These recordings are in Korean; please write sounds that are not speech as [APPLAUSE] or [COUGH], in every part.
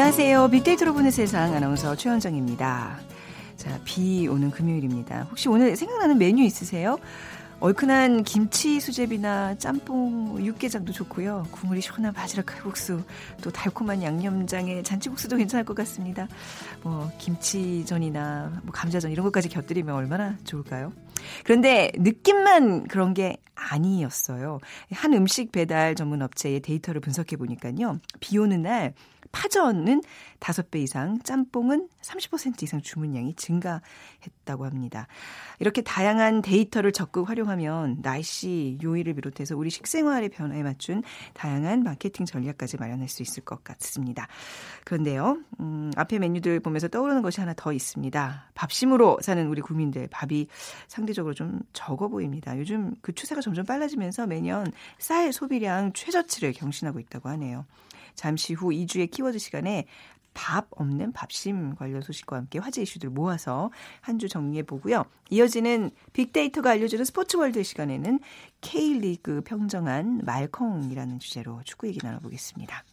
안녕하세요. 빅데이터로 보는 세상 아나운서 최현정입니다. 자, 비 오는 금요일입니다. 혹시 오늘 생각나는 메뉴 있으세요? 얼큰한 김치 수제비나 짬뽕, 육개장도 좋고요. 국물이 시원한 바지락 칼국수, 또 달콤한 양념장에 잔치국수도 괜찮을 것 같습니다. 뭐 김치전이나 뭐 감자전 이런 것까지 곁들이면 얼마나 좋을까요? 그런데 느낌만 그런 게 아니었어요. 한 음식 배달 전문 업체의 데이터를 분석해 보니까요. 비 오는 날 파전은 5배 이상, 짬뽕은 30% 이상 주문량이 증가했다고 합니다. 이렇게 다양한 데이터를 적극 활용하면 날씨 요일을 비롯해서 우리 식생활의 변화에 맞춘 다양한 마케팅 전략까지 마련할 수 있을 것 같습니다. 그런데요, 음, 앞에 메뉴들 보면서 떠오르는 것이 하나 더 있습니다. 밥심으로 사는 우리 국민들 밥이 상대적으로 좀 적어 보입니다. 요즘 그 추세가 점점 빨라지면서 매년 쌀 소비량 최저치를 경신하고 있다고 하네요. 잠시 후 이 주의 키워드 시간에 밥 없는 밥심 관련 소식과 함께 화제 이슈들 모아서 한 주 정리해 보고요. 이어지는 빅데이터가 알려주는 스포츠월드 시간에는 K리그 평정한 말컹이라는 주제로 축구 얘기 나눠보겠습니다.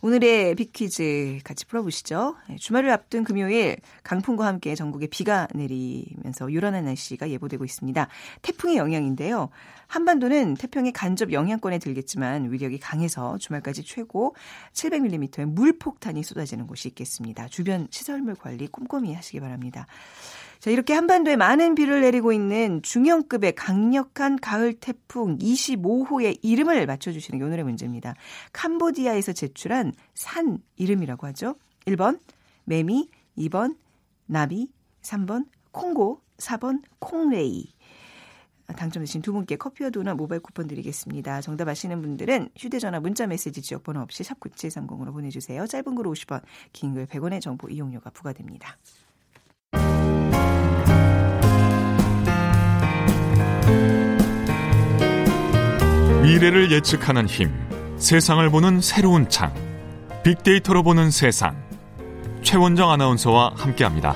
오늘의 빅퀴즈 같이 풀어보시죠. 네, 주말을 앞둔 금요일 강풍과 함께 전국에 비가 내리면서 요란한 날씨가 예보되고 있습니다. 태풍의 영향인데요. 한반도는 태평의 간접 영향권에 들겠지만 위력이 강해서 주말까지 최고 700mm의 물폭탄이 쏟아지는 곳이 있겠습니다. 주변 시설물 관리 꼼꼼히 하시기 바랍니다. 자, 이렇게 한반도에 많은 비를 내리고 있는 중형급의 강력한 가을 태풍 25호의 이름을 맞춰주시는 게 오늘의 문제입니다. 캄보디아에서 제출한 산 이름이라고 하죠. 1번 매미, 2번 나비, 3번 콩고, 4번 콩레이. 당첨되신 두 분께 커피와 도넛 모바일 쿠폰 드리겠습니다. 정답 아시는 분들은 휴대전화 문자 메시지 지역번호 없이 샵 9730으로 보내주세요. 짧은 글 50원, 긴 글 100원의 정보 이용료가 부과됩니다. 미래를 예측하는 힘, 세상을 보는 새로운 창, 빅데이터로 보는 세상. 최원정 아나운서와 함께합니다.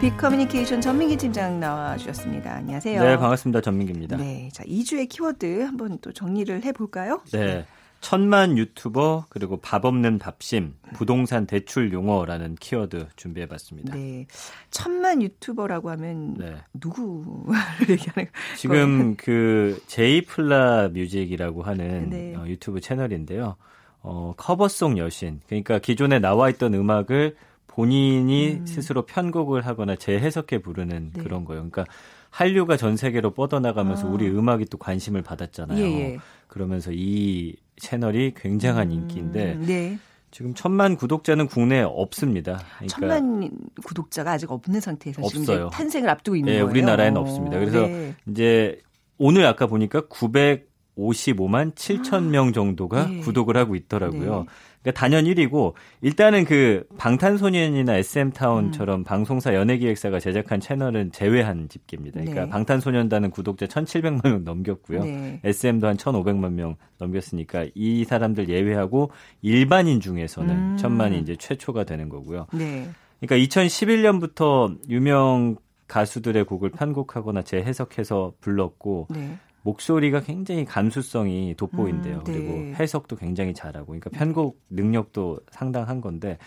빅커뮤니케이션 전민기 팀장 나와주셨습니다. 안녕하세요. 네, 반갑습니다. 전민기입니다. 네, 자 2주의 키워드 한번 또 정리를 해볼까요? 네. 천만 유튜버 그리고 밥 없는 밥심 부동산 대출 용어라는 키워드 준비해봤습니다. 네, 천만 유튜버라고 하면 네. 누구를 얘기하는 지금 거예요? 그 제이플라 뮤직이라고 하는 네. 어, 유튜브 채널인데요. 어, 커버송 여신 그러니까 기존에 나와 있던 음악을 본인이 음. 스스로 편곡을 하거나 재해석해 부르는 네. 그런 거예요. 그러니까 한류가 전 세계로 뻗어나가면서 아. 우리 음악이 또 관심을 받았잖아요. 예, 예. 그러면서 이 채널이 굉장한 음, 인기인데 네. 지금 천만 구독자는 국내에 없습니다. 그러니까 천만 구독자가 아직 없는 상태에서 없어요. 지금 탄생을 앞두고 있는 네, 거예요. 우리나라에는 없습니다. 그래서 네. 이제 오늘 아까 보니까 955만 7천 명 정도가 네. 구독을 하고 있더라고요. 네. 그러니까 단연 1위고 일단은 그 방탄소년이나 SM타운처럼 음. 방송사 연예기획사가 제작한 채널은 제외한 집계입니다. 그러니까 네. 방탄소년단은 구독자 1,700만 명 넘겼고요. 네. SM도 한 1,500만 명 넘겼으니까 이 사람들 예외하고 일반인 중에서는 음. 천만이 이제 최초가 되는 거고요. 네. 그러니까 2011년부터 유명 가수들의 곡을 편곡하거나 재해석해서 불렀고 네. 목소리가 굉장히 감수성이 돋보인대요. 음, 네. 그리고 해석도 굉장히 잘하고, 그러니까 편곡 능력도 상당한 건데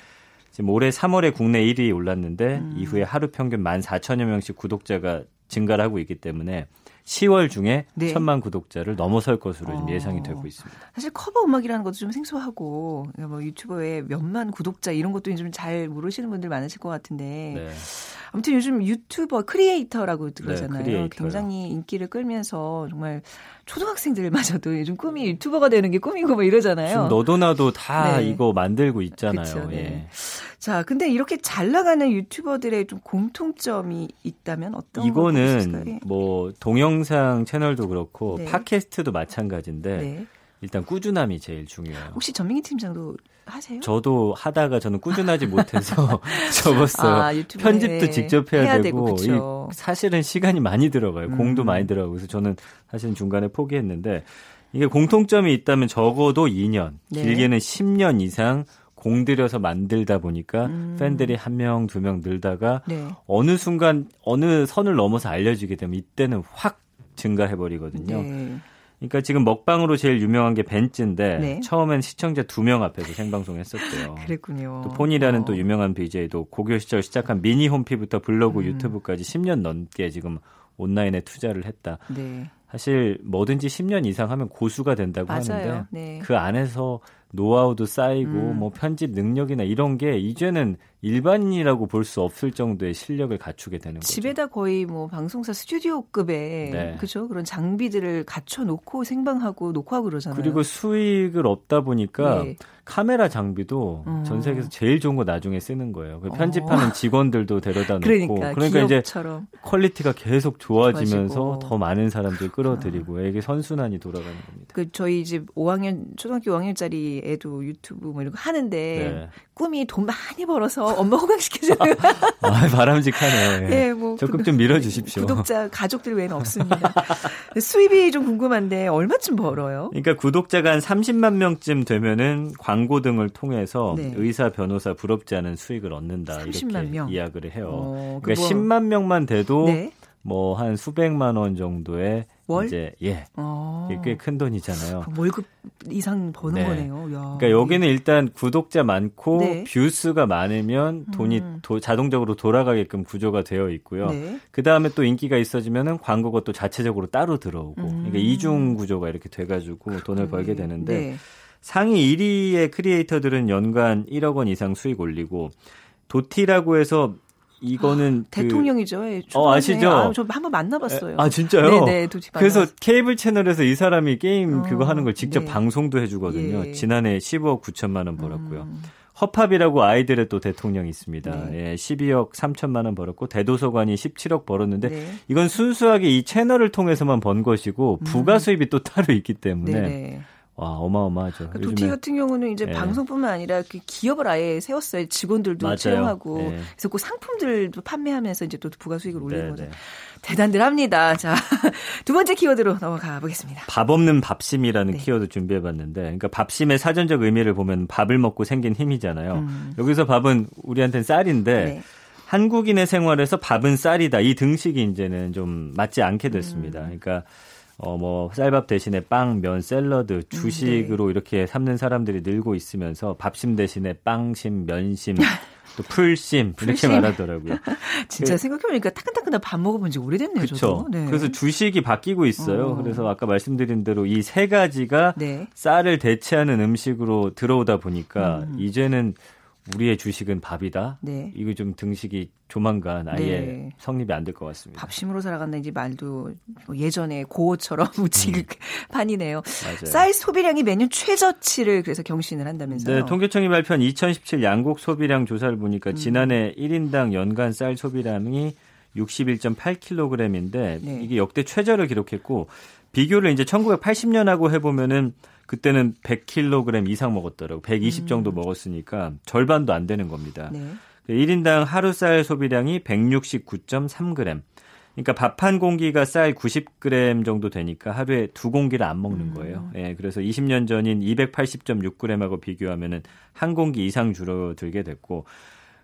지금 올해 3월에 국내 1위 올랐는데 음. 이후에 하루 평균 14,000여 명씩 구독자가 증가를 하고 있기 때문에 10월 중에 네. 천만 구독자를 넘어설 것으로 어. 예상이 되고 있습니다. 사실 커버 음악이라는 것도 좀 생소하고 뭐 유튜버의 몇만 구독자 이런 것도 좀 잘 모르시는 분들 많으실 것 같은데 네. 아무튼 요즘 유튜버 크리에이터라고 그러잖아요. 네, 굉장히 인기를 끌면서 정말 초등학생들마저도 요즘 꿈이 유튜버가 되는 게 꿈이고 뭐 이러잖아요. 지금 너도 나도 다 네. 이거 만들고 있잖아요. 그쵸, 네. 예. 자, 근데 이렇게 잘 나가는 유튜버들의 좀 공통점이 있다면 어떤 이거는 뭐 동영상 채널도 그렇고 네. 팟캐스트도 마찬가지인데 네. 일단 꾸준함이 제일 중요해요. 혹시 전민기 팀장도 하세요? 저도 하다가 저는 꾸준하지 못해서 [LAUGHS] 접었어요. 아, 편집도 직접 해야, 해야 되고, 되고 사실은 시간이 많이 들어가요. 음. 공도 많이 들어가고 그래서 저는 사실은 중간에 포기했는데 이게 공통점이 있다면 적어도 2년, 네. 길게는 10년 이상 공들여서 만들다 보니까 음. 팬들이 한 명, 두 명 늘다가 네. 어느 순간 어느 선을 넘어서 알려지게 되면 이때는 확 증가해 버리거든요. 네. 그러니까 지금 먹방으로 제일 유명한 게 벤츠인데 네. 처음엔 시청자 두 명 앞에서 생방송 했었대요. [LAUGHS] 그랬군요. 또 폰이라는 어. 또 유명한 BJ도 고교 시절 시작한 미니 홈피부터 블로그, 음. 유튜브까지 10년 넘게 지금 온라인에 투자를 했다. 네. 사실 뭐든지 10년 이상 하면 고수가 된다고 맞아요. 하는데 네. 그 안에서 노하우도 쌓이고 음. 뭐 편집 능력이나 이런 게 이제는 일반인이라고 볼 수 없을 정도의 실력을 갖추게 되는 거죠. 집에다 거의 뭐 방송사 스튜디오급의 네. 그죠 그런 장비들을 갖춰 놓고 생방하고 녹화하고 그러잖아요. 그리고 수익을 얻다 보니까 네. 카메라 장비도 음. 전 세계에서 제일 좋은 거 나중에 쓰는 거예요. 그 편집하는 어. [LAUGHS] 직원들도 데려다 놓고 그러니까, 그러니까 이제 quality가 계속 좋아지면서 좋아지고. 더 많은 사람들 끌어들이고 이게 선순환이 돌아가는 겁니다. 그 저희 집 5학년 초등학교 5학년짜리 애도 유튜브 뭐 이런 거 하는데 네. 꿈이 돈 많이 벌어서 엄마 호강시켜주는. [LAUGHS] 아, 바람직하네. 네, 뭐 적극 좀 밀어주십시오. 구독자 가족들 외에는 없습니다. 수입이 좀 궁금한데 얼마쯤 벌어요? 그러니까 구독자가 한 30만 명쯤 되면은 광고 등을 통해서 네. 의사, 변호사 부럽지 않은 수익을 얻는다 이렇게 명. 이야기를 해요. 어, 그러니까 뭐... 10만 명만 돼도 네. 뭐한 수백만 원 정도의 월? 이제 예. 아. 꽤큰 돈이잖아요. 월급 이상 버는 네. 거네요. 야. 그러니까 여기는 일단 구독자 많고 네. 뷰수가 많으면 돈이 음. 도, 자동적으로 돌아가게끔 구조가 되어 있고요. 네. 그 다음에 또 인기가 있어지면은 광고가 또 자체적으로 따로 들어오고, 음. 그러니까 이중 구조가 이렇게 돼 가지고 돈을 벌게 되는데 네. 상위 1위의 크리에이터들은 연간 1억 원 이상 수익 올리고 도티라고 해서 이거는 아, 그, 대통령이죠. 예, 어 아시죠? 아, 저 한번 만나봤어요. 아 진짜요? 네네. 네, 그래서 케이블 채널에서 이 사람이 게임 어, 그거 하는 걸 직접 네. 방송도 해주거든요. 예. 지난해 15억 9천만 원 벌었고요. 음. 허팝이라고 아이들의 또 대통령이 있습니다. 네. 예, 12억 3천만 원 벌었고 대도서관이 17억 벌었는데 네. 이건 순수하게 이 채널을 통해서만 번 것이고 부가 음. 수입이 또 따로 있기 때문에 네. 와 어마어마하죠. 그 도티 같은 경우는 이제 네. 방송뿐만 아니라 그 기업을 아예 세웠어요. 직원들도 맞아요. 채용하고 네. 그래서 그 상품들도 판매하면서 이제 또 부가 수익을 올리는 네, 거죠. 네. 대단들합니다. 자, [LAUGHS] 두 번째 키워드로 넘어가 보겠습니다. 밥 없는 밥심이라는 네. 키워드 준비해봤는데, 그러니까 밥심의 사전적 의미를 보면 밥을 먹고 생긴 힘이잖아요. 음. 여기서 밥은 우리한테는 쌀인데. 네. 한국인의 생활에서 밥은 쌀이다. 이 등식이 이제는 좀 맞지 않게 됐습니다. 음. 그러니까 어, 뭐, 쌀밥 대신에 빵, 면, 샐러드, 주식으로 음, 네. 이렇게 삼는 사람들이 늘고 있으면서 밥심 대신에 빵심, 면심, [LAUGHS] 또 풀심, 이렇게 말하더라고요. [LAUGHS] 진짜 그, 생각해보니까 따끈따끈한 밥 먹어본 지 오래됐네요. 그렇죠. 네. 그래서 주식이 바뀌고 있어요. 어. 그래서 아까 말씀드린 대로 이 세 가지가 네. 쌀을 대체하는 음식으로 들어오다 보니까 음. 이제는 우리의 주식은 밥이다. 네. 이거 좀 등식이 조만간 아예 네. 성립이 안 될 것 같습니다. 밥심으로 살아간다 이제 말도 뭐 예전에 고어처럼 [LAUGHS] 무지판이네요. 음. 쌀 소비량이 매년 최저치를 그래서 경신을 한다면서요. 네, 통계청이 발표한 2017 양곡 소비량 조사를 보니까 음. 지난해 1인당 연간 쌀 소비량이 61.8kg인데 네. 이게 역대 최저를 기록했고 비교를 이제 1980년하고 해보면은 그때는 100kg 이상 먹었더라고. 120 음. 정도 먹었으니까 절반도 안 되는 겁니다. 네. 1인당 하루 쌀 소비량이 169.3g. 그러니까 밥 한 공기가 쌀 90g 정도 되니까 하루에 두 공기를 안 먹는 음. 거예요. 음. 예, 그래서 20년 전인 280.6g하고 비교하면은 한 공기 이상 줄어들게 됐고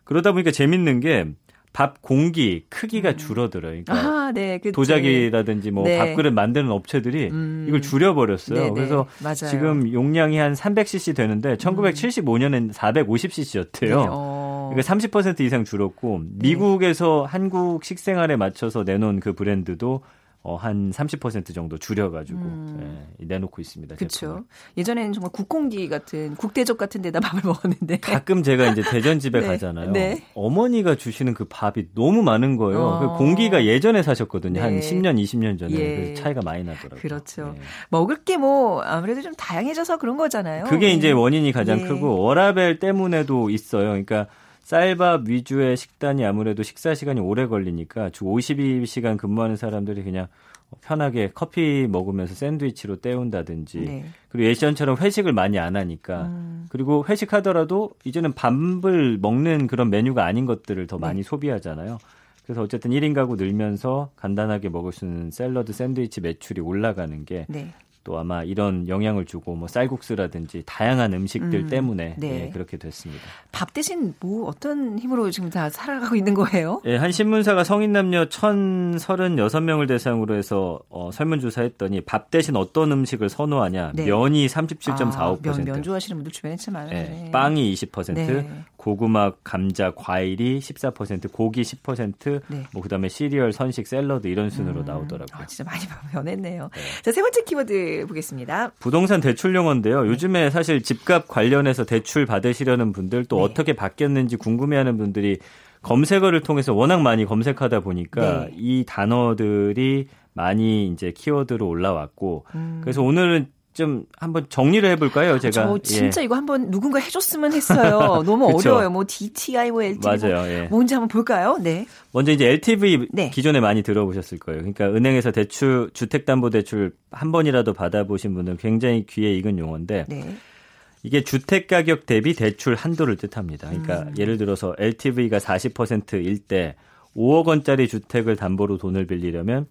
그러다 보니까 재밌는 게 밥 공기 크기가 음. 줄어들어요. 그러니까 아, 네, 도자기라든지 뭐 네. 밥그릇 만드는 업체들이 음. 이걸 줄여버렸어요. 네네. 그래서 맞아요. 지금 용량이 한 300cc 되는데 1975년엔 450cc였대요. 네. 어. 그러니까 30% 이상 줄었고 미국에서 한국 식생활에 맞춰서 내놓은 그 브랜드도 어, 한 30% 정도 줄여가지고 음. 예, 내놓고 있습니다. 그렇죠. 예전에는 정말 국공기 같은 국대적 같은 데다 [LAUGHS] 밥을 먹었는데 가끔 제가 이제 대전 집에 [LAUGHS] 네. 가잖아요. 네. 어머니가 주시는 그 밥이 너무 많은 거예요. 어. 그 공기가 예전에 사셨거든요. 네. 한 10년, 20년 전에 예. 그래서 차이가 많이 나더라고요. 그렇죠. 예. 먹을 게 뭐 아무래도 좀 다양해져서 그런 거잖아요. 그게 이제 원인이 가장 예. 크고 워라벨 때문에도 있어요. 그러니까 쌀밥 위주의 식단이 아무래도 식사 시간이 오래 걸리니까 주 52시간 근무하는 사람들이 그냥 편하게 커피 먹으면서 샌드위치로 때운다든지 네. 그리고 예전처럼 회식을 많이 안 하니까 음. 그리고 회식하더라도 이제는 밥을 먹는 그런 메뉴가 아닌 것들을 더 많이 네. 소비하잖아요. 그래서 어쨌든 1인 가구 늘면서 간단하게 먹을 수 있는 샐러드 샌드위치 매출이 올라가는 게 네. 또 아마 이런 영향을 주고 뭐 쌀국수라든지 다양한 음식들 음, 때문에 네. 예, 그렇게 됐습니다. 밥 대신 뭐 어떤 힘으로 지금 다 살아가고 있는 거예요? 예, 한 신문사가 성인 남녀 1,036명을 대상으로 해서 어, 설문조사했더니 밥 대신 어떤 음식을 선호하냐? 네. 면이 37.45%. 아, 면, 면 좋아하시는 분들 주변에 참 많아요. 예, 네. 빵이 20%, 고구마, 감자, 과일이 14%, 고기 10%, 네. 뭐 그다음에 시리얼, 선식, 샐러드 이런 순으로 음, 나오더라고요. 아, 진짜 많이 [LAUGHS] 변했네요. 네. 자, 세 번째 키워드 보겠습니다. 부동산 대출 용어인데요. 요즘에 사실 집값 관련해서 대출 받으시려는 분들 또 네. 어떻게 바뀌었는지 궁금해하는 분들이 검색어를 통해서 워낙 많이 검색하다 보니까 네. 이 단어들이 많이 이제 키워드로 올라왔고 음. 그래서 오늘은 좀 한번 정리를 해볼까요? 제가 저 진짜 예. 이거 한번 누군가 해줬으면 했어요. [LAUGHS] 너무 어려워요. 뭐 DTI, 뭐 LTV, 맞아요. 뭐 예. 뭔지 한번 볼까요? 네. 먼저 이제 LTV 네. 기존에 많이 들어보셨을 거예요. 그러니까 은행에서 대출 주택담보대출 한 번이라도 받아보신 분은 굉장히 귀에 익은 용어인데. 네. 이게 주택 가격 대비 대출 한도를 뜻합니다. 그러니까 음. 예를 들어서 LTV가 40%일 때 5억 원짜리 주택을 담보로 돈을 빌리려면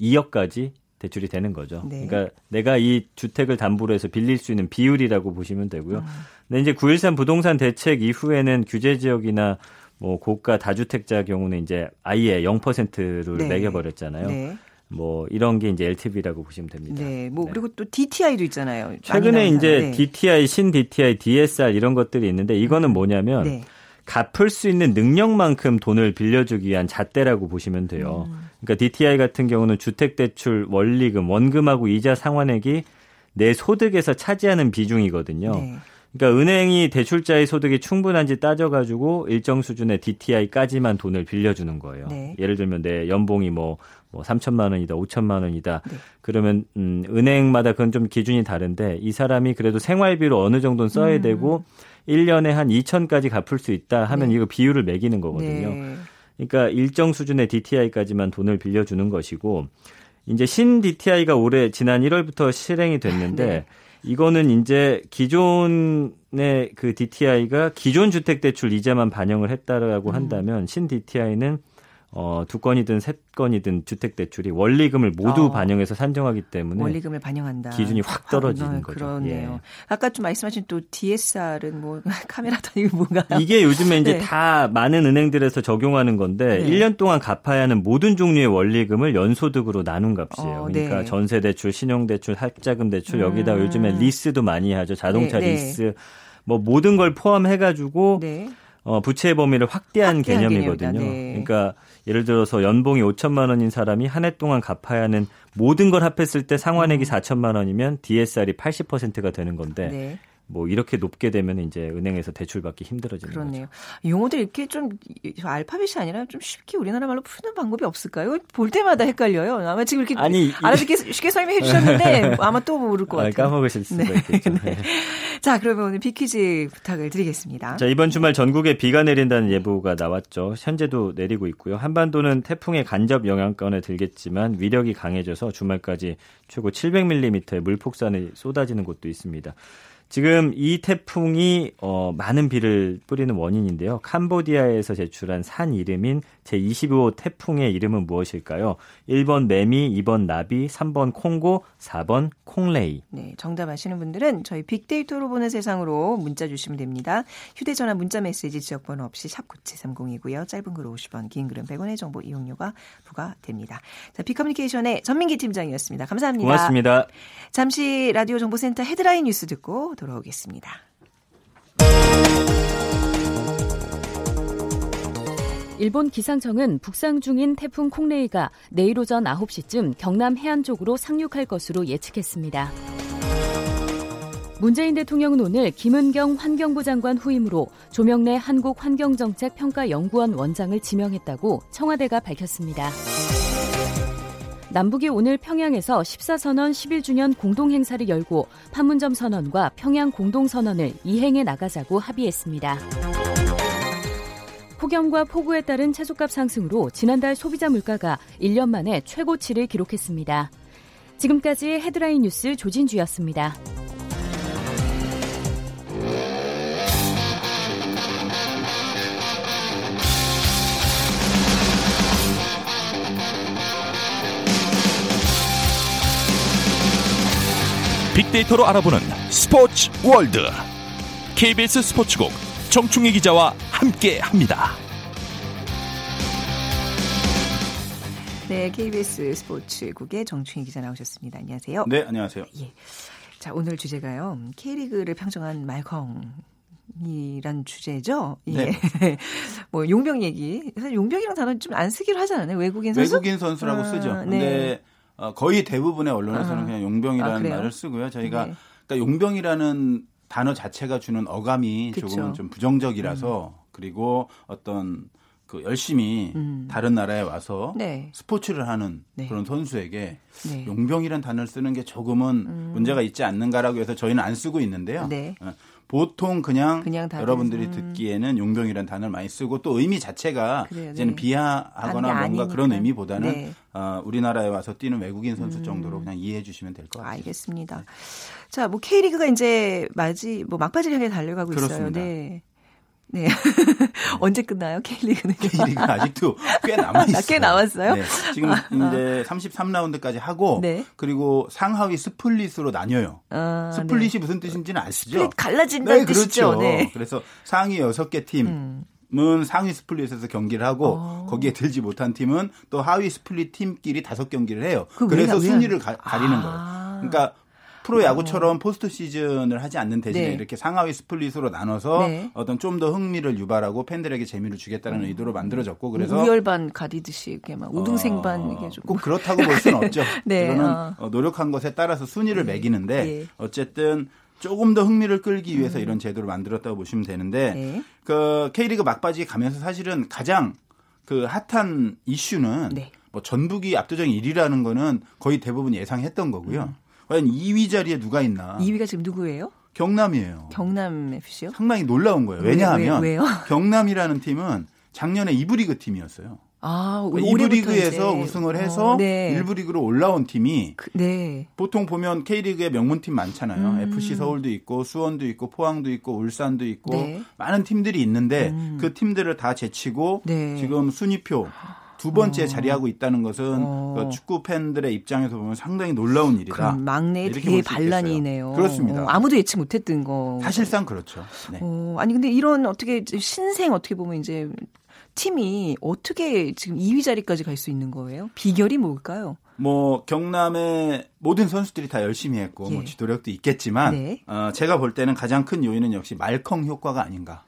2억까지 대출이 되는 거죠. 네. 그러니까 내가 이 주택을 담보로 해서 빌릴 수 있는 비율이라고 보시면 되고요. 음. 근데 이제 9.13 부동산 대책 이후에는 규제 지역이나 뭐 고가 다주택자 경우는 이제 아예 0%를 네. 매겨버렸잖아요. 네. 뭐 이런 게 이제 LTV라고 보시면 됩니다. 네. 뭐 네. 그리고 또 DTI도 있잖아요. 최근에 이제 네. DTI, 신 DTI, DSR 이런 것들이 있는데 이거는 뭐냐면 네. 갚을 수 있는 능력만큼 돈을 빌려주기 위한 잣대라고 보시면 돼요. 음. 그러니까 DTI 같은 경우는 주택대출 원리금, 원금하고 이자 상환액이 내 소득에서 차지하는 비중이거든요. 네. 그러니까 은행이 대출자의 소득이 충분한지 따져가지고 일정 수준의 DTI까지만 돈을 빌려주는 거예요. 네. 예를 들면 내 연봉이 뭐, 뭐 3천만 원이다, 5천만 원이다. 네. 그러면 음, 은행마다 그건 좀 기준이 다른데 이 사람이 그래도 생활비로 어느 정도는 써야 음. 되고 1년에 한 2천까지 갚을 수 있다 하면 네. 이거 비율을 매기는 거거든요. 네. 그러니까 일정 수준의 DTI까지만 돈을 빌려주는 것이고 이제 신 DTI가 올해 지난 1월부터 실행이 됐는데 네. 이거는 이제 기존의 그 DTI가 기존 주택 대출 이자만 반영을 했다라고 음. 한다면 신 DTI는 어, 두 건이든 세 건이든 주택 대출이 원리금을 모두 어, 반영해서 산정하기 때문에 원리금을 반영한다. 기준이 확 떨어지는 아, 거죠. 그러네요. 예. 아까 좀 말씀하신 또 DSR은 뭐 [LAUGHS] 카메라다 이거 뭔가요? 이게 요즘에 이제 [LAUGHS] 네. 다 많은 은행들에서 적용하는 건데 네. 1년 동안 갚아야 하는 모든 종류의 원리금을 연소득으로 나눈 값이에요. 어, 그러니까 네. 전세 대출, 신용 대출, 학자금 대출 여기다 음. 요즘에 리스도 많이 하죠. 자동차 네, 네. 리스 뭐 모든 걸 포함해 가지고 네. 어, 부채의 범위를 확대한, 확대한 개념이거든요. 그러니까 예를 들어서 연봉이 5천만 원인 사람이 한 해 동안 갚아야 하는 모든 걸 합했을 때 상환액이 음. 4천만 원이면 DSR이 80%가 되는 건데 네. 뭐 이렇게 높게 되면 이제 은행에서 대출 받기 힘들어지는 그렇네요. 거죠. 용어들 이렇게 좀 알파벳이 아니라 좀 쉽게 우리나라 말로 푸는 방법이 없을까요? 볼 때마다 헷갈려요. 아마 지금 이렇게 아니, 알아듣게 쉽게 설명해 주셨는데 [LAUGHS] 아마 또 모를 것 같아요. 까먹으실 수가 네. 있겠죠. [LAUGHS] 네. 자, 그러면 오늘 비퀴즈 부탁을 드리겠습니다. 자, 이번 주말 전국에 비가 내린다는 예보가 나왔죠. 현재도 내리고 있고요. 한반도는 태풍의 간접 영향권에 들겠지만 위력이 강해져서 주말까지 최고 700mm의 물폭탄이 쏟아지는 곳도 있습니다. 지금 이 태풍이 어, 많은 비를 뿌리는 원인인데요. 캄보디아에서 제출한 산 이름인 제25호 태풍의 이름은 무엇일까요? 1번 매미, 2번 나비, 3번 콩고, 4번 콩레이. 네, 정답 아시는 분들은 저희 빅데이터로 보는 세상으로 문자 주시면 됩니다. 휴대전화 문자 메시지 지역번호 없이 샵 9730이고요. 짧은 글 50원, 긴 글은 100원의 정보 이용료가 부과됩니다. 자, 빅커뮤니케이션의 전민기 팀장이었습니다. 감사합니다. 고맙습니다. 잠시 라디오 정보센터 헤드라인 뉴스 듣고 돌아오겠습니다. 일본 기상청은 북상 중인 태풍 콩레이가 내일 오전 9시쯤 경남 해안 쪽으로 상륙할 것으로 예측했습니다. 문재인 대통령은 오늘 김은경 환경부 장관 후임으로 조명래 한국환경정책평가연구원 원장을 지명했다고 청와대가 밝혔습니다. 남북이 오늘 평양에서 14선언 11주년 공동행사를 열고 판문점 선언과 평양 공동선언을 이행해 나가자고 합의했습니다. 폭염과 폭우에 따른 채소값 상승으로 지난달 소비자 물가가 1년 만에 최고치를 기록했습니다. 지금까지 헤드라인 뉴스 조진주였습니다. 빅데이터로 알아보는 스포츠 월드 KBS 스포츠국 정충희 기자와 함께 합니다. 네, KBS 스포츠국의 정충희 기자 나오셨습니다. 안녕하세요. 네, 안녕하세요. 예. 자, 오늘 주제가요. K리그를 평정한 말컹. 이란 주제죠. 예. 네. [LAUGHS] 뭐 용병 얘기. 사실 용병이라는 단어 좀 안 쓰기로 하잖아요. 외국인 선수. 외국인 선수라고 아, 쓰죠. 근데 네. 어, 거의 대부분의 언론에서는 아. 그냥 용병이라는 아, 말을 쓰고요. 저희가 네. 그러니까 용병이라는 단어 자체가 주는 어감이 그쵸. 조금은 좀 부정적이라서 음. 그리고 어떤 그 열심히 음. 다른 나라에 와서 네. 스포츠를 하는 네. 그런 선수에게 네. 용병이라는 단어를 쓰는 게 조금은 음. 문제가 있지 않는가라고 해서 저희는 안 쓰고 있는데요. 네. 어, 보통 그냥, 그냥 여러분들이 음. 듣기에는 용병이라는 단어를 많이 쓰고 또 의미 자체가 그래요, 이제는 네. 비하하거나 뭔가 아니니까. 그런 의미보다는 네. 어, 우리나라에 와서 뛰는 외국인 선수 음. 정도로 그냥 이해해 주시면 될 것 같아요. 알겠습니다. 네. 자, 뭐 K리그가 이제 맞이 뭐 막바지를 향해 달려가고 그렇습니다. 있어요. 네. 네. [LAUGHS] 언제 끝나요? K리그는? K리그 아직도 꽤 남아 있어요. 꽤 남았어요? 네. 지금 아, 이제 33라운드까지 하고 네. 그리고 상하위 split으로 나뉘어요. 아, split이 네. 무슨 뜻인지는 아시죠? Split 갈라진다는 네, 그렇죠. 뜻이죠. 네. 그래서 상위 6개 팀 음. 은 상위 split에서 경기를 하고 어. 거기에 들지 못한 팀은 또 하위 split 팀끼리 다섯 경기를 해요. 그 그래서 왜, 순위를 가리는 아. 거예요. 그러니까 프로 야구처럼 어. 포스트 시즌을 하지 않는 대신에 네. 이렇게 상하위 split으로 나눠서 네. 어떤 좀 더 흥미를 유발하고 팬들에게 재미를 주겠다는 음. 의도로 만들어졌고 그래서 우열반 가리듯이 이렇게 막 우등생반 어, 이게 좀꼭 그렇다고 볼 수는 없죠. [LAUGHS] 네. 이거는 어. 어. 노력한 것에 따라서 순위를 네. 매기는데 네. 어쨌든 조금 더 흥미를 끌기 위해서 음. 이런 제도를 만들었다고 보시면 되는데 네. 그 K리그 막바지에 가면서 사실은 가장 그 핫한 이슈는 네. 뭐 전북이 압도적인 1위라는 거는 거의 대부분 예상했던 거고요. 음. 과연 2위 자리에 누가 있나? 2위가 지금 누구예요? 경남이에요. 경남 FC요? 상당히 놀라운 거예요. 왜냐하면 왜, [LAUGHS] 경남이라는 팀은 작년에 이브리그 팀이었어요. 아, 그러니까 이브리그에서 우승을 해서 어, 네. 일부 리그로 올라온 팀이 그, 네. 보통 보면 K리그에 명문팀 많잖아요. 음. FC 서울도 있고 수원도 있고 포항도 있고 울산도 있고 네. 많은 팀들이 있는데 음. 그 팀들을 다 제치고 네. 지금 순위표 두 번째 어. 자리하고 있다는 것은 어. 그 축구 팬들의 입장에서 보면 상당히 놀라운 일이다. 막내 대반란이네요. 그렇습니다. 어, 아무도 예측 못했던 거. 사실상 그렇죠. 네. 어, 아니 근데 이런 어떻게 신생 어떻게 보면 이제 팀이 어떻게 지금 2위 자리까지 갈 수 있는 거예요? 비결이 뭘까요? 뭐 경남의 모든 선수들이 다 열심히 했고 뭐 예. 뭐 지도력도 있겠지만 네. 어, 제가 볼 때는 가장 큰 요인은 역시 말컹 효과가 아닌가.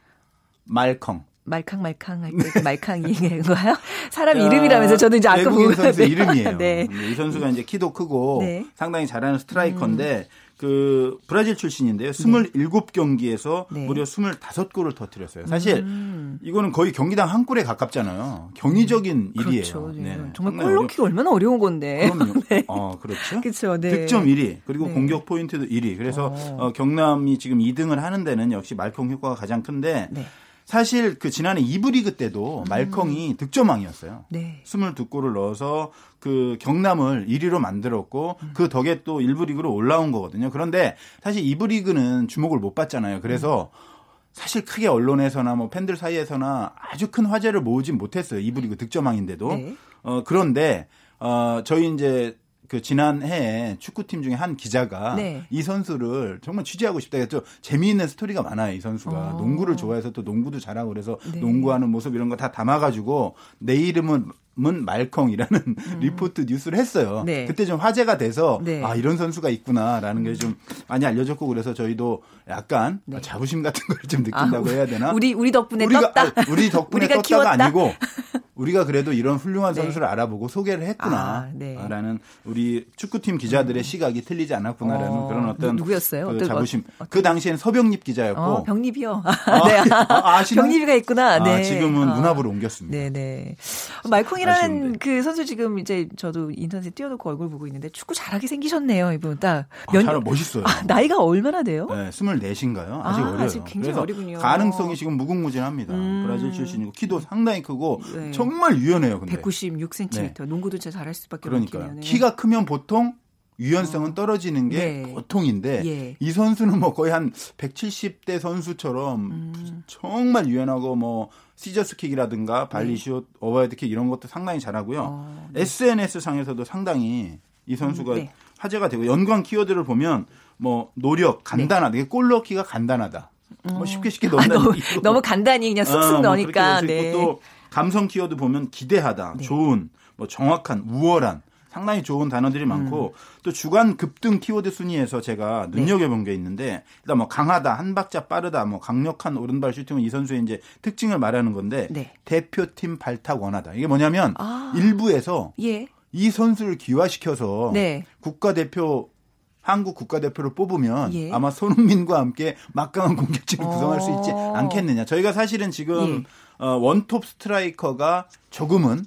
말컹. 말캉말캉 할때 그 말캉이인가요? 사람 이름이라면서 저는 이제 아까 외국인 선수 이름이에요. [LAUGHS] 네. 이 선수가 이제 키도 크고 네. 상당히 잘하는 스트라이커인데 음. 그 브라질 출신인데요. 27경기에서 네. 무려 25골을 터뜨렸어요. 사실 음. 이거는 거의 경기당 한 골에 가깝잖아요. 경이적인 음. 일이에요. 그렇죠. 네. 정말 골 넣기가 얼마나 어려운 건데. 그럼요. [LAUGHS] 네. 어, 그렇죠. 그렇죠. 네. 득점 1위, 그리고 네. 공격 포인트도 1위. 그래서 어. 어, 경남이 지금 2등을 하는 데는 역시 말콩 효과가 가장 큰데 네. 사실 그 지난해 이브 리그 때도 음. 말컹이 득점왕이었어요. 네. 22골을 넣어서 그 경남을 1위로 만들었고 음. 그 덕에 또 1부 리그로 올라온 거거든요. 그런데 사실 이부 리그는 주목을 못 받잖아요. 그래서 음. 사실 크게 언론에서나 뭐 팬들 사이에서나 아주 큰 화제를 모으진 못했어요. 이부 리그 득점왕인데도. 네. 어 그런데 어 저희 이제 그 지난해에 축구팀 중에 한 기자가 네. 이 선수를 정말 취재하고 싶다 했죠. 재미있는 스토리가 많아요. 이 선수가 어. 농구를 좋아해서 또 농구도 잘하고 그래서 네. 농구하는 모습 이런 거 다 담아가지고 내 이름은 문 말컹이라는 음. [LAUGHS] 리포트 뉴스를 했어요. 네. 그때 좀 화제가 돼서 네. 아 이런 선수가 있구나라는 게 좀 많이 알려졌고 그래서 저희도 약간 네. 자부심 같은 걸 좀 느낀다고 아, 해야 되나? 우리 우리 덕분에 우리가, 떴다. 아, 우리 [LAUGHS] 덕분에 떴다가 키웠다? 아니고 [LAUGHS] 우리가 그래도 이런 훌륭한 네. 선수를 알아보고 소개를 했구나라는 아, 네. 우리 축구팀 기자들의 음. 시각이 틀리지 않았구나라는 어, 그런 어떤 누구였어요? 그 자부심. 어떤... 그 당시엔 서병립 기자였고 어, 병립이요. 아, [LAUGHS] 네. 아, 병립이가 있구나. 네. 아, 지금은 아. 문화부로 옮겼습니다. 네, 네. 말콩이라는 그 선수 지금 이제 저도 인터넷 띄워놓고 얼굴 보고 있는데 축구 잘하게 생기셨네요, 이분 딱. 아, 몇, 아, 잘 멋있어요. 아, 나이가 얼마나 돼요? 네, 24인가요? 아직 어려요. 아직 굉장히 어리군요. 가능성이 지금 무궁무진합니다. 음. 브라질 출신이고 키도 상당히 크고 네. 정말 유연해요. 근데. 196cm. 네. 농구도 잘 잘할 수밖에 그러니까요. 키가 크면 보통 유연성은 어. 떨어지는 게 네. 보통인데 예. 이 선수는 뭐 거의 한 170대 선수처럼 음. 정말 유연하고 뭐 scissors kick이라든가 발리슛, 네. 오버헤드킥 이런 것도 상당히 잘하고요. 어, 네. SNS 상에서도 상당히 이 선수가 음, 네. 화제가 되고 연관 키워드를 보면 뭐 노력, 간단하다. 네. 골 넣기가 간단하다. 뭐 쉽게 쉽게 넣는다. 아, 너무, 너무 간단히 그냥 쑥쑥 어, 뭐 넣으니까. 네. 또 감성 키워드 보면 기대하다, 네. 좋은, 뭐 정확한, 우월한 상당히 좋은 단어들이 많고 음. 또 주간 급등 키워드 순위에서 제가 눈여겨본 네. 게 있는데 일단 뭐 강하다, 한 박자 빠르다, 뭐 강력한 오른발 슈팅은 이 선수의 이제 특징을 말하는 건데 네. 대표팀 발탁 원하다. 이게 뭐냐면 아. 일부에서 예. 이 선수를 귀화시켜서 네. 국가대표 한국 국가대표를 뽑으면 예. 아마 손흥민과 함께 막강한 공격진을 구성할 수 있지 어. 않겠느냐. 저희가 사실은 지금 예. 어, 원톱 스트라이커가 조금은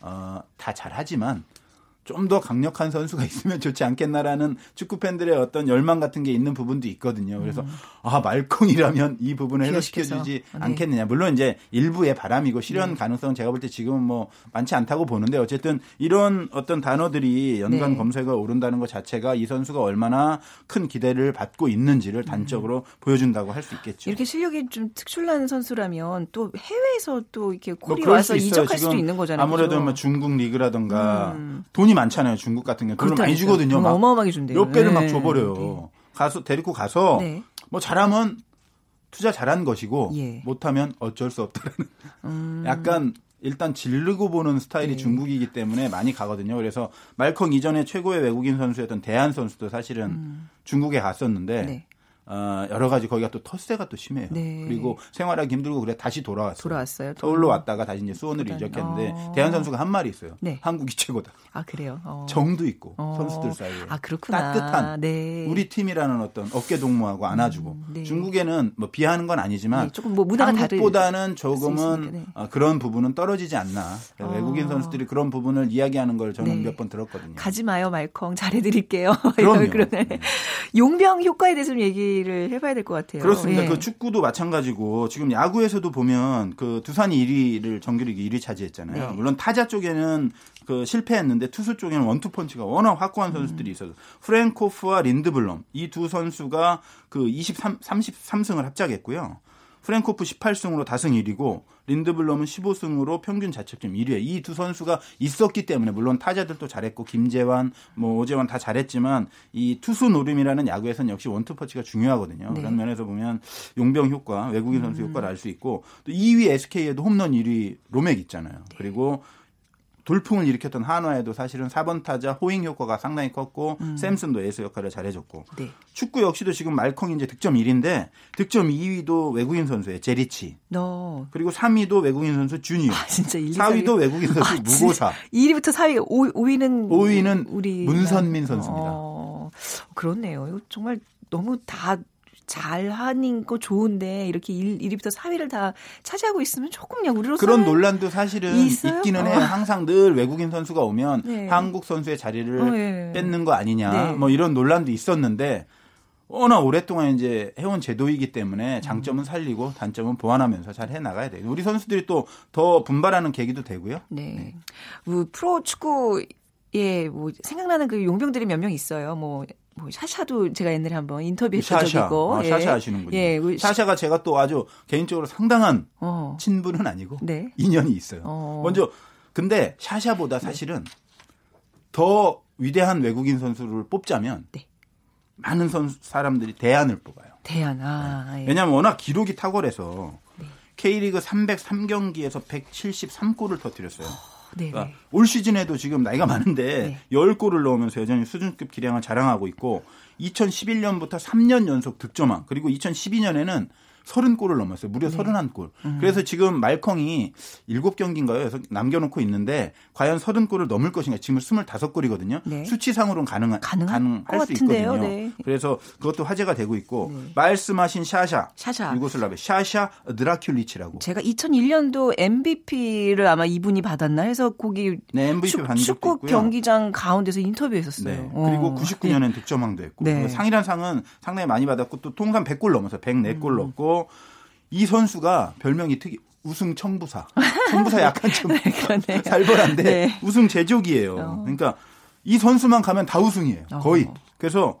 어, 다 잘하지만 좀 더 강력한 선수가 [LAUGHS] 있으면 좋지 않겠나라는 축구 팬들의 어떤 열망 같은 게 있는 부분도 있거든요. 그래서 음. 아 말콩이라면 이 부분을 해소시켜주지 네. 않겠느냐. 물론 이제 일부의 바람이고 실현 네. 가능성은 제가 볼 때 지금은 뭐 많지 않다고 보는데 어쨌든 이런 어떤 단어들이 연관 네. 검색어 오른다는 것 자체가 이 선수가 얼마나 큰 기대를 받고 있는지를 단적으로 음. 보여준다고 할 수 있겠죠. 이렇게 실력이 좀 특출난 선수라면 또 해외에서 또 이렇게 콜이 뭐 와서 이적할 수도 있는 거잖아요. 아무래도? 뭐 중국 리그라든가 음. 돈이 많잖아요. 중국 같은 경우 돈을 많이 주거든요. 막 어마어마하게 준대요. 몇 배를 네. 막 줘버려요. 네. 가서 데리고 가서 네. 뭐 잘하면 투자 잘한 것이고 예. 못하면 어쩔 수 없다라는 음. 약간 일단 질르고 보는 스타일이 네. 중국이기 때문에 많이 가거든요. 그래서 말컹 이전에 최고의 외국인 선수였던 대한 선수도 사실은 음. 중국에 갔었는데 네. 어, 여러 가지 거기가 또 텃세가 또 심해요. 네. 그리고 생활하기 힘들고 그래 다시 돌아왔어요. 돌아왔어요. 서울로 왔다가 다시 이제 수원으로 이적했는데 어. 대한 선수가 한 말이 있어요. 네. 한국이 최고다. 아 그래요. 어. 정도 있고 어. 선수들 사이에 아 그렇구나. 따뜻한 네. 우리 팀이라는 어떤 어깨 동무하고 안아주고 음, 네. 중국에는 뭐 비하는 건 아니지만 네, 조금 뭐 문화가 한국보다는 조금은 네. 어, 그런 부분은 떨어지지 않나. 어. 외국인 선수들이 그런 부분을 이야기하는 걸 저는 네. 몇번 들었거든요. 가지 마요 말컹 잘해드릴게요. [LAUGHS] 그럼요. 용병 효과에 대해서 좀 얘기. 얘기를 해봐야 될 것 같아요. 그렇습니다. 예. 그 축구도 마찬가지고 지금 야구에서도 보면 그 두산이 1위를 정규리그 1위 차지했잖아요. 네. 물론 타자 쪽에는 그 실패했는데 투수 쪽에는 원투펀치가 워낙 확고한 음. 선수들이 있어서 프랭코프와 린드블럼 이 두 선수가 그 23, 33승을 합작했고요. 프랭코프 18승으로 다승 1위고 린드블럼은 15승으로 평균 자책점 1위에 이 두 선수가 있었기 때문에 물론 타자들도 잘했고 김재환, 뭐 오재환 다 잘했지만 이 투수 노름이라는 야구에서는 역시 원투펀치가 중요하거든요. 네. 그런 면에서 보면 용병 효과, 외국인 선수 음. 효과를 알 수 있고 또 2위 SK에도 홈런 1위 로맥 있잖아요. 네. 그리고 돌풍을 일으켰던 한화에도 사실은 4번 타자 호잉 효과가 상당히 컸고 음. 샘슨도 에이스 역할을 잘해줬고 네. 축구 역시도 지금 말콩이 이제 득점 1위인데 득점 2위도 외국인 선수예요 제리치 너. 그리고 3위도 외국인 선수 주니어 아, 진짜 1, 4위도 외국인 선수 아, 무고사 1위부터 4위 5, 5위는 5위는 우리 문선민 선수입니다. 어, 그렇네요. 이거 정말 너무 다 잘하는 거 좋은데 이렇게 1, 1위부터 4위를 다 차지하고 있으면 조금 그냥 우리로서 그런 논란도 사실은 있어요? 있기는 해요. 어. 항상 늘 외국인 선수가 오면 네. 한국 선수의 자리를 어, 예. 뺏는 거 아니냐 네. 뭐 이런 논란도 있었는데 워낙 오랫동안 이제 해온 제도이기 때문에 장점은 살리고 단점은 보완하면서 잘 해 나가야 돼요. 우리 선수들이 또 더 분발하는 계기도 되고요. 네. 네. 뭐 프로 축구 예, 뭐 생각나는 그 용병들이 몇 명 있어요. 뭐 뭐 샤샤도 제가 옛날에 한번 인터뷰했던 샤샤. 적이 있고. 아, 예. 샤샤 아시는군요. 예. 샤샤가 제가 또 아주 개인적으로 상당한 어. 친분은 아니고 네. 인연이 있어요. 어. 먼저 근데 샤샤보다 사실은 더 위대한 외국인 선수를 뽑자면 네. 많은 선수 사람들이 대안을 뽑아요. 대안. 아, 네. 예. 왜냐하면 워낙 기록이 탁월해서 네. K리그 303경기에서 173골을 터뜨렸어요. 네, 그러니까 네. 올 시즌에도 지금 나이가 많은데 네. 10골을 넣으면서 여전히 수준급 기량을 자랑하고 있고 2011년부터 3년 연속 득점왕 그리고 2012년에는 30골을 넘었어요. 무려 네. 31골. 음. 그래서 지금 말컹이 7경기인가요? 남겨놓고 있는데 과연 30골을 넘을 것인가? 지금 25골이거든요. 네. 수치상으로는 가능한, 가능할 수 있거든요. 네. 그래서 그것도 화제가 되고 있고 네. 말씀하신 샤샤. 샤샤. 유고슬라베 샤샤 드라큘리치라고. 제가 2001년도 MVP를 아마 이분이 받았나 해서 거기 네, MVP 축, 축구 있고요. 경기장 가운데서 인터뷰했었어요. 네. 그리고 99년엔 어. 득점왕도 했고 네. 상이란 상은 상당히 많이 받았고 또 통산 100골 넘어서 104골 음. 넣고 이 선수가 별명이 특이 우승 청부사. 청부사 약간 좀 [LAUGHS] 네, 살벌한데 네. 우승 제조기예요. 어. 그러니까 이 선수만 가면 다 우승이에요. 어. 거의. 어. 그래서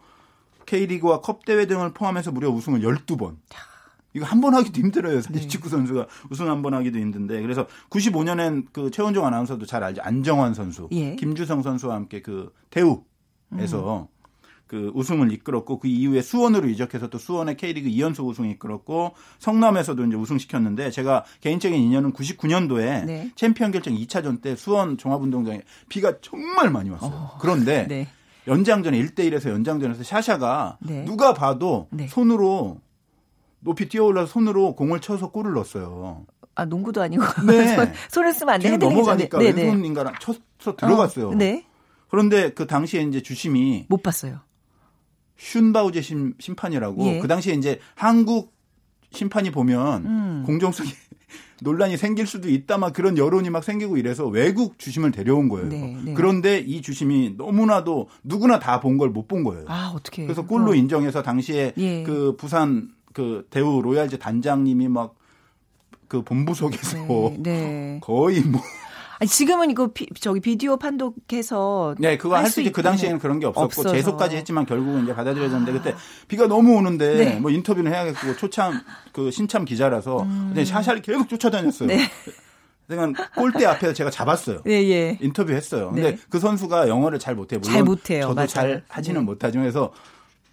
K리그와 컵 대회 등을 포함해서 무려 우승을 12번. 이거 한 번 하기도 힘들어요. 사실 네. 축구 선수가 우승 한 번 하기도 힘든데. 그래서 95년엔 그 최원종 아나운서도 잘 알죠. 안정환 선수, 예. 김주성 선수와 함께 그 대우에서 음. 그 우승을 이끌었고 그 이후에 수원으로 이적해서 또 수원의 K리그 2연속 우승을 이끌었고 성남에서도 이제 우승시켰는데 제가 개인적인 인연은 99년도에 네. 챔피언 결정 2차전 때 수원 종합운동장에 비가 정말 많이 왔어요. 어. 그런데 네. 연장전에 1대1에서 연장전에서 샤샤가 네. 누가 봐도 네. 손으로 높이 뛰어올라서 손으로 공을 쳐서 골을 넣었어요. 아 농구도 아니고 네. [LAUGHS] 손, 을 쓰면 안 돼. 넘어가니까 네, 왼손인가랑 쳐서 들어갔어요. 어, 네. 그런데 그 당시에 이제 주심이 못 봤어요. 슌바우제 심, 심판이라고 예. 그 당시에 이제 한국 심판이 보면 음. 공정성이 [LAUGHS] 논란이 생길 수도 있다 막 그런 여론이 막 생기고 이래서 외국 주심을 데려온 거예요. 네, 네. 그런데 이 주심이 너무나도 누구나 다 본 걸 못 본 거예요. 아, 어떻게. 그래서 골로 어. 인정해서 당시에 예. 그 부산 그 대우 로얄즈 단장님이 막 그 본부 속에서 네, 네. [LAUGHS] 거의 뭐 아니, 지금은 이거 비, 저기 비디오 판독해서 네 그거 할 수 있지 그 당시에는 그런 게 없었고 없어서. 제소까지 했지만 결국은 이제 받아들여졌는데 아. 그때 비가 너무 오는데 네. 뭐 인터뷰는 해야겠고 초참 그 신참 기자라서 음. 샤샤를 계속 쫓아다녔어요. 네. 그러니까 골대 앞에서 제가 잡았어요. 네, 예. 인터뷰했어요. 근데 네. 그 선수가 영어를 잘 못해요. 잘 못해요. 저도 맞아요. 잘 하지는 네. 못하지만 그래서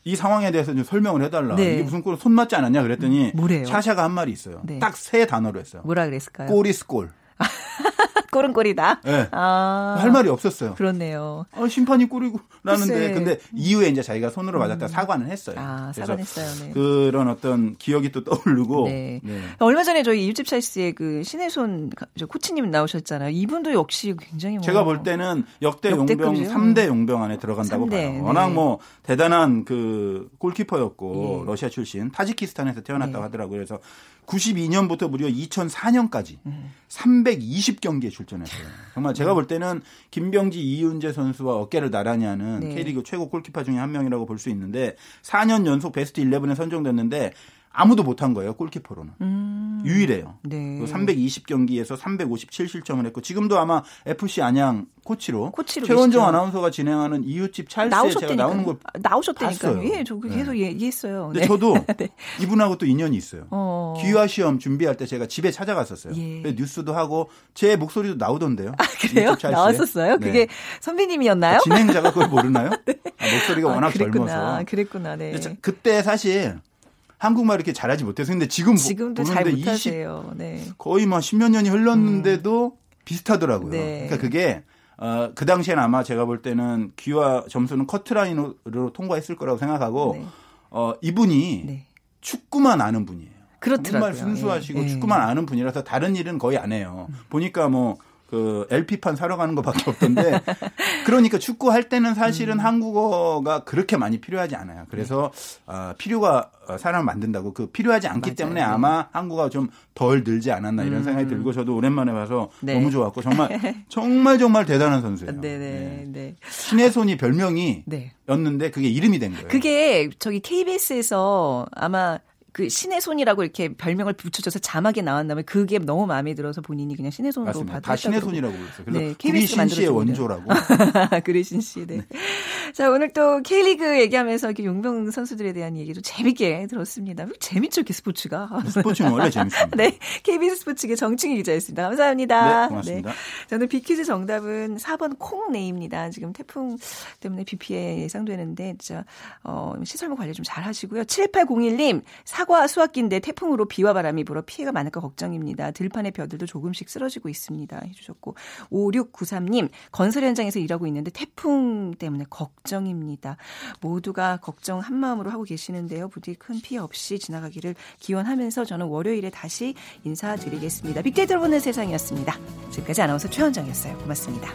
이 상황에 대해서 좀 설명을 해달라. 네. 이게 무슨 골 손 맞지 않았냐 그랬더니 뭐래요? 샤샤가 한 말이 있어요. 네. 딱세 단어로 했어요. 뭐라 그랬을까요? Goal is goal. [LAUGHS] [LAUGHS] 골은 골이다. 네. 아. 할 말이 없었어요. 그렇네요. 아, 심판이 골이고 라는데 근데 이후에 이제 자기가 손으로 맞았다 음. 사과는 했어요. 아, 사과는 했어요. 네. 그런 어떤 기억이 또 떠오르고. 네. 네. 얼마 전에 저희 이웃집 찰스의 그 신의손 코치님 나오셨잖아요. 이분도 역시 굉장히 뭐 제가 볼 때는 역대 용병 3대 용병 안에 들어간다고 3대, 봐요. 워낙 네. 뭐 대단한 그 골키퍼였고 예. 러시아 출신 타지키스탄에서 태어났다고 네. 하더라고요. 그래서 92년부터 무려 2004년까지 음. 320 경기에 출전했어요. 정말 제가 볼 때는 김병지, 이윤재 선수와 어깨를 나란히 하는 네. K리그 최고 골키퍼 중에 한 명이라고 볼 수 있는데 4년 연속 베스트 11에 선정됐는데 아무도 못한 거예요 골키퍼로는 음. 유일해요. 네. 320 경기에서 357 실점을 했고 지금도 아마 FC 안양 코치로, 코치로 최원정 아나운서가 진행하는 이웃집 찰스에 제가 나오는 걸 나오셨다니까요. 예, 저 계속 네. 얘기했어요. 근데 네. 저도 [LAUGHS] 네. 이분하고 또 인연이 있어요. 어. 귀화 시험 준비할 때 제가 집에 찾아갔었어요. 예. 뉴스도 하고 제 목소리도 나오던데요. 아, 그래요? 나왔었어요? 네. 그게 선배님이었나요? 진행자가 그걸 모르나요? [LAUGHS] 네. 아, 목소리가 아, 워낙 그랬구나. 젊어서. 그랬구나. 네. 그때 사실 한국말 이렇게 잘하지 못해서 근데 지금 지금도 잘 못하세요. 네. 거의 뭐 십몇 년이 흘렀는데도 음. 비슷하더라고요. 네. 그러니까 그게 어, 그 당시에는 아마 제가 볼 때는 귀화 점수는 커트라인으로 통과했을 거라고 생각하고 네. 어, 이분이 네. 축구만 아는 분이에요. 그렇더라고요. 정말 순수하시고 예. 축구만 아는 분이라서 다른 일은 거의 안 해요. 음. 보니까 뭐 그 LP판 사러 가는 것밖에 없던데 [LAUGHS] 그러니까 축구할 때는 사실은 음. 한국어가 그렇게 많이 필요하지 않아요. 그래서 네. 어, 필요가 어, 사람을 만든다고 그 필요하지 않기 맞아요. 때문에 아마 한국어가 좀 덜 늘지 않았나 이런 음. 생각이 들고 저도 오랜만에 봐서 네. 너무 좋았고 정말 [LAUGHS] 정말 정말 대단한 선수예요. 네네. 네. 네. 신의 손이 별명이 네. 였는데 그게 이름이 된 거예요. 그게 저기 KBS에서 아마 그 신의 손이라고 이렇게 별명을 붙여줘서 자막에 나왔다면 그게 너무 마음에 들어서 본인이 그냥 신의 손으로 받았다. 다 신의 손이라고 그랬어요. 그래서 네, KBS 씨의 원조라고. [LAUGHS] 그리신 씨. 네. 네. 자 오늘 또 K리그 얘기하면서 이렇게 용병 선수들에 대한 얘기도 재밌게 들었습니다. 재밌죠, 이렇게 스포츠가. 스포츠는 원래 재밌습니다. [LAUGHS] 네, KBS 스포츠의 정충희 기자였습니다. 감사합니다. 네, 고맙습니다. 네. 저는 비퀴즈 정답은 4번 콩네입니다. 지금 태풍 때문에 비 피해 예상되는데 진짜 어, 시설물 관리 좀 잘 하시고요. 7801님 사과 수확기인데 태풍으로 비와 바람이 불어 피해가 많을까 걱정입니다. 들판의 벼들도 조금씩 쓰러지고 있습니다. 해주셨고 5693님 건설 현장에서 일하고 있는데 태풍 때문에 걱정 입니다. 모두가 걱정 한 마음으로 하고 계시는데요. 부디 큰 피해 없이 지나가기를 기원하면서 저는 월요일에 다시 인사드리겠습니다. 빅데이터로 보는 세상이었습니다. 지금까지 아나운서 최원정이었어요. 고맙습니다.